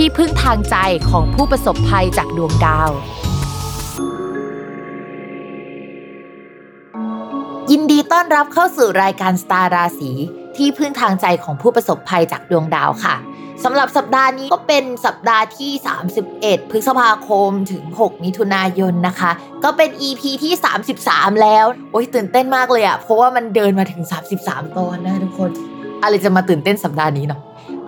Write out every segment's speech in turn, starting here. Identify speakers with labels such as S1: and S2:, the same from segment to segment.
S1: ที่พึ่งทางใจของผู้ประสบภัยจากดวงดาว ยินดีต้อนรับเข้าสู่รายการสตาร์ราศีที่พึ่งทางใจของผู้ประสบภัยจากดวงดาวค่ะสำหรับสัปดาห์นี้ก็เป็นสัปดาห์ที่ 31 พฤษภาคมถึง 6 มิถุนายนนะคะ ก็เป็น EP ที่ 33 แล้ว โอ้ยตื่นเต้นมากเลยอะเพราะว่ามันเดินมาถึง 33 ตอนนะทุกคน อะไรจะมาตื่นเต้นสัปดาห์นี้เนาะ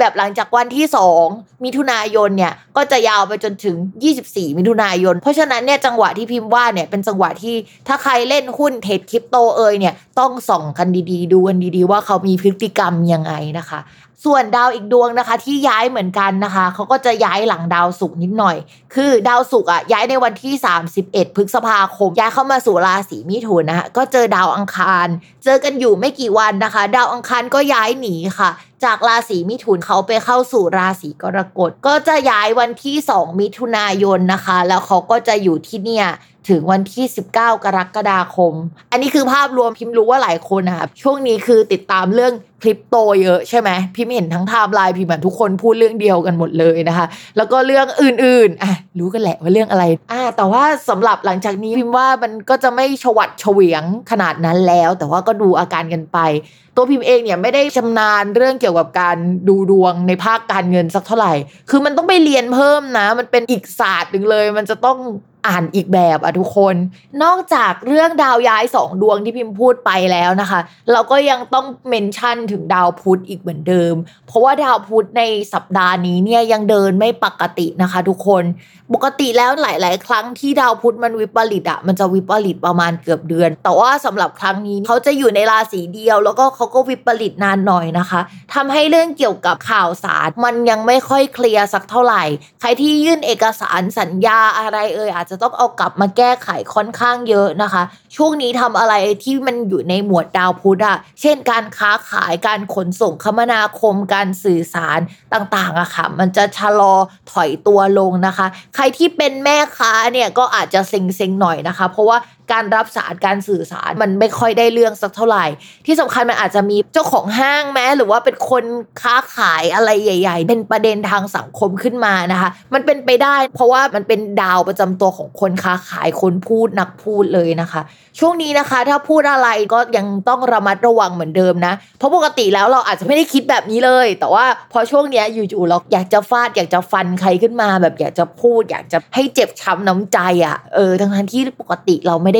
S1: แบบหลังจากวันที่ 2 มิถุนายนเนี่ยก็จะยาวไปจนถึง 24 มิถุนายน เพราะฉะนั้นเนี่ยจังหวะที่พิมพ์ว่าเนี่ยเป็นจังหวะที่ถ้าใครเล่นหุ้นเทรดคริปโตเอยเนี่ยต้องส่องกันดีๆ ดูกันดีๆ ว่าเขามีพฤติกรรมยังไงนะคะ ส่วนดาวอีกดวงนะคะ ที่ย้ายเหมือนกันนะคะเขาก็จะย้ายหลังดาวศุกร์นิดหน่อย คือดาวศุกร์อะย้ายในวันที่ 31 พฤษภาคม ย้ายเข้ามาสู่ราศีมิถุนนะคะก็เจอดาวอังคาร เจอกันอยู่ไม่กี่วันนะคะ ดาวอังคารก็ย้ายหนีค่ะ จากราศีมิถุนเขาไปเข้าสู่ราศีกรกฎ ก็จะย้ายวันที่ 2 มิถุนายนนะคะ แล้วเขาก็จะอยู่ที่เนี่ยถึงวันที่ 19 กรกฎาคม อันนี้คือภาพรวมพิมพ์รู้ว่าหลายคนนะคะช่วงนี้คือติดตามเรื่องคริปโตเยอะใช่ไหมพิมพ์เห็นทั้งไทม์ไลน์พิมพ์ทุกคนพูดเรื่องเดียวกันหมดเลยนะคะ แล้วก็เรื่องอื่นๆอะรู้กันแหละว่าเรื่องอะไรอ่าแต่ว่าสำหรับหลังจากนี้พิมพ์ว่ามันก็จะไม่ชวัดเฉวียงขนาดนั้นแล้ว แต่ว่าก็ดูอาการกันไปตัวพิมพ์เองเนี่ยไม่ได้ชำนาญเรื่องเกี่ยวกับการดูดวงในภาคการเงินสักเท่าไหร่ คือมันต้องไปเรียนเพิ่มนะ มันเป็นอีกศาสตร์หนึ่งเลย มันจะต้อง อ่านอีกแบบอะทุกคน นอกจากเรื่องดาวย้ายสองดวงที่พิมพ์พูดไปแล้วนะคะ เราก็ยังต้องเมนชั่นถึงดาวพุธอีกเหมือนเดิม เพราะว่าดาวพุธในสัปดาห์นี้เนี่ยยังเดินไม่ปกตินะคะ ทุกคน ปกติแล้วหลาย ๆ ครั้งที่ดาวพุธมันวิปริตอะมันจะวิปริตประมาณเกือบเดือน แต่ว่าสำหรับครั้งนี้เขาจะอยู่ในราศีเดียว แล้วก็เขาก็วิปริตนานหน่อยนะคะทำให้เรื่องเกี่ยวกับข่าวสารมันยังไม่ค่อยเคลียร์สักเท่าไหร่ ใครที่ยื่นเอกสารสัญญาอะไรเอ่ยอาจจะต้องเอากลับมาแก้ไขค่อนข้างเยอะนะคะ ช่วงนี้ทำอะไรที่มันอยู่ในหมวดดาวพุธอะเช่นการค้าขายการขนส่งคมนาคมการสื่อสารต่างๆอะค่ะ มันจะชะลอถอยตัวลงนะคะ ใครที่เป็นแม่ค้าเนี่ยก็อาจจะเซ็งๆหน่อยนะคะ เพราะว่า การรับสารการสื่อสารมันไม่ค่อยได้เรื่องสักเท่าไหร่ ที่สำคัญมันอาจจะมีเจ้าของห้างแม้หรือว่าเป็นคนค้าขายอะไรใหญ่ ๆ เป็นประเด็นทางสังคมขึ้นมานะคะ มันเป็นไปได้ เพราะว่ามันเป็นดาวประจำตัวของคนค้าขายคนพูดนักพูดเลยนะคะ ช่วงนี้นะคะ ถ้าพูดอะไรก็ยังต้องระมัดระวังเหมือนเดิมนะ เพราะปกติแล้วเราอาจจะไม่ได้คิดแบบนี้เลย แต่ว่าพอช่วงเนี้ยอยู่ๆเราอยากจะฟาดอยากจะฟันใครขึ้นมา แบบอยากจะพูด อยากจะให้เจ็บช้ำน้ำใจอะ่ะเออทั้งที่ปกติเราไม่ได้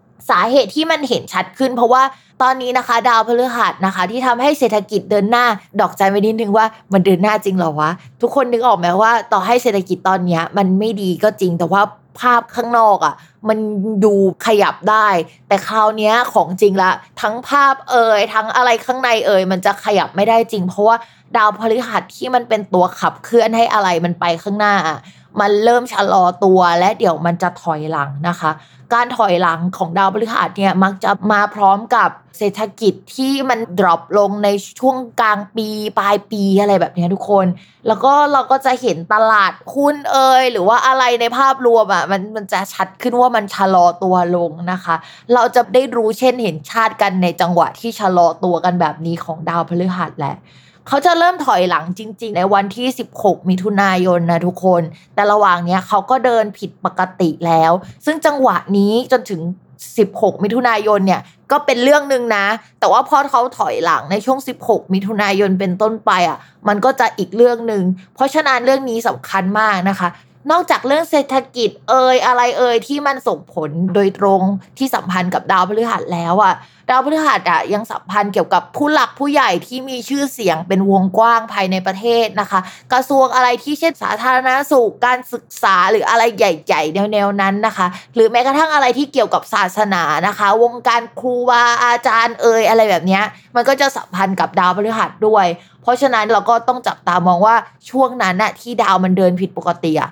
S1: สาเหตุที่มันเห็นชัดขึ้น เพราะว่าตอนนี้นะคะ ดาวพฤหัสนะคะ ที่ทำให้เศรษฐกิจเดินหน้า ดอกใจไว้นิดนึงว่ามันเดินหน้าจริงเหรอวะ ทุกคนนึกออกไหมว่า ต่อให้เศรษฐกิจตอนนี้มันไม่ดีก็จริงแต่ว่าภาพข้างนอกอะ่ะ มันดูขยับได้ แต่คราวนี้ของจริงละ ทั้งภาพเอ่ยทั้งอะไรข้างในเอ่ยมันจะขยับไม่ได้จริง เพราะว่าดาวพฤหัสที่มันเป็นตัวขับเคลื่อนให้อะไรมันไปข้างหน้าอะ มันเริ่มชะลอตัวและเดี๋ยวมันจะถอยหลังนะคะ การถอยหลังของดาวพฤหัสเนี่ยมักจะมาพร้อมกับเศรษฐกิจที่มันดรอปลงในช่วงกลางปีปลายปีอะไรแบบนี้ทุกคน แล้วก็เราก็จะเห็นตลาดหุ้นเอ่ยหรือว่าอะไรในภาพรวมอะมันมันจะชัดขึ้นว่ามันชะลอตัวลงนะคะ เราจะได้รู้เช่นเห็นชาติกันในจังหวะที่ชะลอตัวกันแบบนี้ของดาวพฤหัสแหละ เขาจะเริ่มถอยหลังจริง ๆ ในวันที่ 16 มิถุนายนนะทุกคน แต่ระหว่างเนี้ยเขาก็เดินผิดปกติแล้ว ซึ่งจังหวะนี้จนถึง 16 มิถุนายนเนี่ยก็เป็นเรื่องหนึ่งนะ แต่ว่าพอเขาถอยหลังในช่วง 16 มิถุนายนเป็นต้นไปอะ มันก็จะอีกเรื่องหนึ่ง เพราะฉะนั้นเรื่องนี้สำคัญมากนะคะ นอกจากเรื่องเศรษฐกิจเอ่ยอะไรเอ่ยที่มันส่งผลโดยตรงที่สัมพันธ์กับดาวพฤหัสแล้วอะดาวพฤหัสอะยังสัมพันธ์เกี่ยวกับผู้หลักผู้ใหญ่ที่มีชื่อเสียงเป็นวงกว้างภายในประเทศนะคะ กระทรวงอะไรที่เช่นสาธารณสุขการศึกษาหรืออะไรใหญ่ๆแนวๆนั้นนะคะ หรือแม้กระทั่งอะไรที่เกี่ยวกับศาสนานะคะ วงการครูบาอาจารย์เอ่ยอะไรแบบนี้มันก็จะสัมพันธ์กับดาวพฤหัสด้วย เพราะฉะนั้นเราก็ต้องจับตามองว่าช่วงนั้นน่ะที่ดาวมันเดินผิดปกติอะ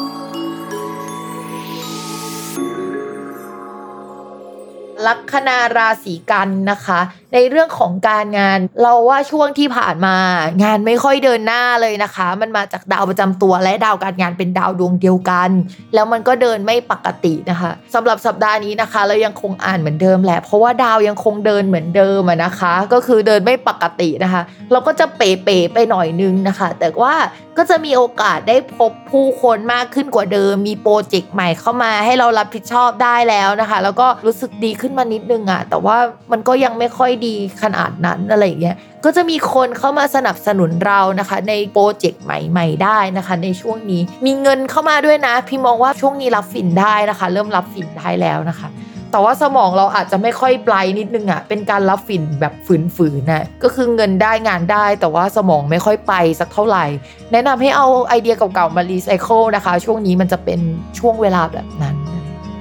S1: ลัคนาราศีกันนะคะ ในเรื่องของการงานเราว่าช่วงที่ผ่านมา งานไม่ค่อยเดินหน้าเลยนะคะ มันมาจากดาวประจำตัวและดาวการงานเป็นดาวดวงเดียวกัน แล้วมันก็เดินไม่ปกตินะคะสำหรับสัปดาห์นี้นะคะ เรายังคงอ่านเหมือนเดิมแหละเพราะว่าดาวยังคงเดินเหมือนเดิมนะคะ ก็คือเดินไม่ปกตินะคะ เราก็จะเป๋ๆไปหน่อยนึงนะคะ แต่ว่าก็จะมีโอกาสได้พบผู้คนมากขึ้นกว่าเดิม มีโปรเจกต์ใหม่เข้ามาให้เรารับผิดชอบได้แล้วนะคะ แล้วก็รู้สึกดีขึ้นมานิดนึงอะแต่ว่ามันก็ยังไม่ค่อยดีขนาดนั้นอะไรอย่างเงี้ย ก็จะมีคนเข้ามาสนับสนุนเรานะคะ ในโปรเจกต์ใหม่ๆได้นะคะ ในช่วงนี้ มีเงินเข้ามาด้วยนะ พี่มองว่าช่วงนี้รับฝินได้นะคะ เริ่มรับฝินได้แล้วนะคะ แต่ว่าสมองเราอาจจะไม่ค่อยไบรนิดนึงอะ่ะเป็นการรับฝิ่นแบบฝืนๆน่ะก็คือเงินได้งานได้ แต่ว่าสมองไม่ค่อยไปสักเท่าไหร่ แนะนำให้เอาไอเดียเก่าๆมารีไซเคิลนะคะ ช่วงนี้มันจะเป็นช่วงเวลาแบบนั้น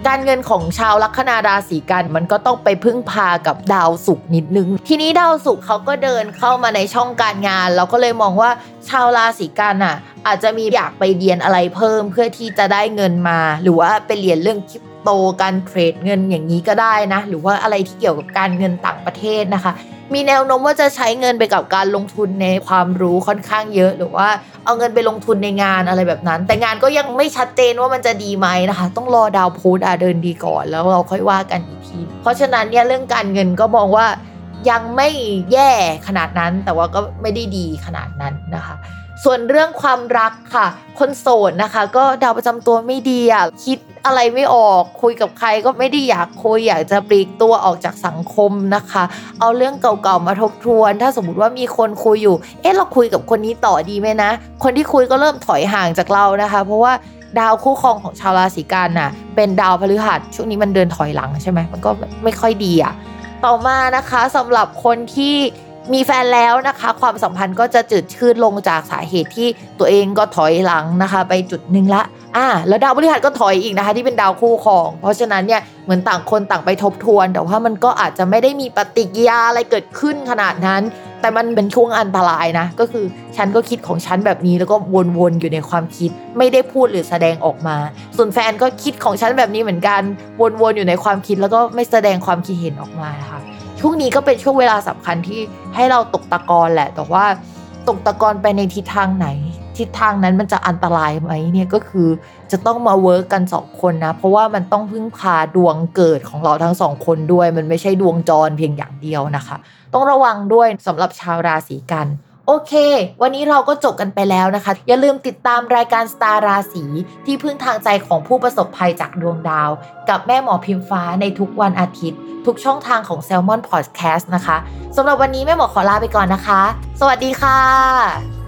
S1: การเงินของชาวลัคนาราศีกันย์ มันก็ต้องไปพึ่งพากับดาวศุกร์นิดนึง ทีนี้ดาวศุกร์เขาก็เดินเข้ามาในช่องการงาน เราก็เลยมองว่าชาวราศีกันย์อะอาจจะมีอยากไปเรียนอะไรเพิ่มเพื่อที่จะได้เงินมา หรือว่าไปเรียนเรื่องคริป โตการเทรดเงินอย่างนี้ก็ได้นะ หรือว่าอะไรที่เกี่ยวกับการเงินต่างประเทศนะคะ มีแนวโน้มว่าจะใช้เงินไปกับการลงทุนในความรู้ค่อนข้างเยอะ หรือว่าเอาเงินไปลงทุนในงานอะไรแบบนั้น แต่งานก็ยังไม่ชัดเจนว่ามันจะดีไหมนะคะ ต้องรอดาวพุธอะเดินดีก่อน แล้วเราค่อยว่ากันอีกที เพราะฉะนั้นเนี่ยเรื่องการเงินก็มองว่ายังไม่แย่ขนาดนั้นแต่ว่าก็ไม่ได้ดีขนาดนั้นนะคะ ส่วนเรื่องความรักค่ะ คนโสดนะคะ ก็ดาวประจำตัวไม่ดีอะคิดอะไรไม่ออกคุยกับใครก็ไม่ได้อยากคุยอยากจะปลีกตัวออกจากสังคมนะคะ เอาเรื่องเก่าๆมาทบทวน ถ้าสมมติว่ามีคนคุยอยู่ เอ๊ะเราคุยกับคนนี้ต่อดีไหมนะ คนที่คุยก็เริ่มถอยห่างจากเรานะคะ เพราะว่าดาวคู่ครองของชาวราศีกันน่ะ เป็นดาวพฤหัสช่วงนี้มันเดินถอยหลังใช่ไหมมันก็ไม่ค่อยดีอะต่อมานะคะสำหรับคนที่ มีแฟนแล้วนะคะ ความสัมพันธ์ก็จะจืดชืดลงจากสาเหตุที่ตัวเองก็ถอยหลังนะคะ ไปจุดหนึ่งละอ่าแล้วดาวพฤหัสก็ถอยอีกนะคะ ที่เป็นดาวคู่ครอง เพราะฉะนั้นเนี่ยเหมือนต่างคนต่างไปทบทวน แต่ว่ามันก็อาจจะไม่ได้มีปฏิกิริยาอะไรเกิดขึ้นขนาดนั้น แต่มันเป็นช่วงอันตรายนะ ก็คือฉันก็คิดของฉันแบบนี้แล้วก็วนๆอยู่ในความคิด ไม่ได้พูดหรือแสดงออกมา ส่วนแฟนก็คิดของฉันแบบนี้เหมือนกันวนๆอยู่ในความคิดแล้วก็ไม่แสดงความคิดเห็นออกมานะคะ ช่วงนี้ก็เป็นช่วงเวลาสำคัญที่ให้เราตกตะกอนแหละ แต่ว่าตกตะกอนไปในทิศทางไหน ทิศทางนั้นมันจะอันตรายไหมเนี่ยก็คือจะต้องมา work กันสองคนนะ เพราะว่ามันต้องพึ่งพาดวงเกิดของเราทั้งสองคนด้วย มันไม่ใช่ดวงจรเพียงอย่างเดียวนะคะ ต้องระวังด้วยสำหรับชาวราศีกันย์ โอเค วันนี้เราก็จบกันไปแล้วนะคะ อย่าลืมติดตามรายการสตาร์ราศีที่พึ่งทางใจของผู้ประสบภัยจากดวงดาว กับแม่หมอพิมฟ้าในทุกวันอาทิตย์ ทุกช่องทางของ s ซ l m o n Podcast นะคะสำหรับวันนี้แม่หมอขอลาไปก่อนนะคะ สวัสดีค่ะ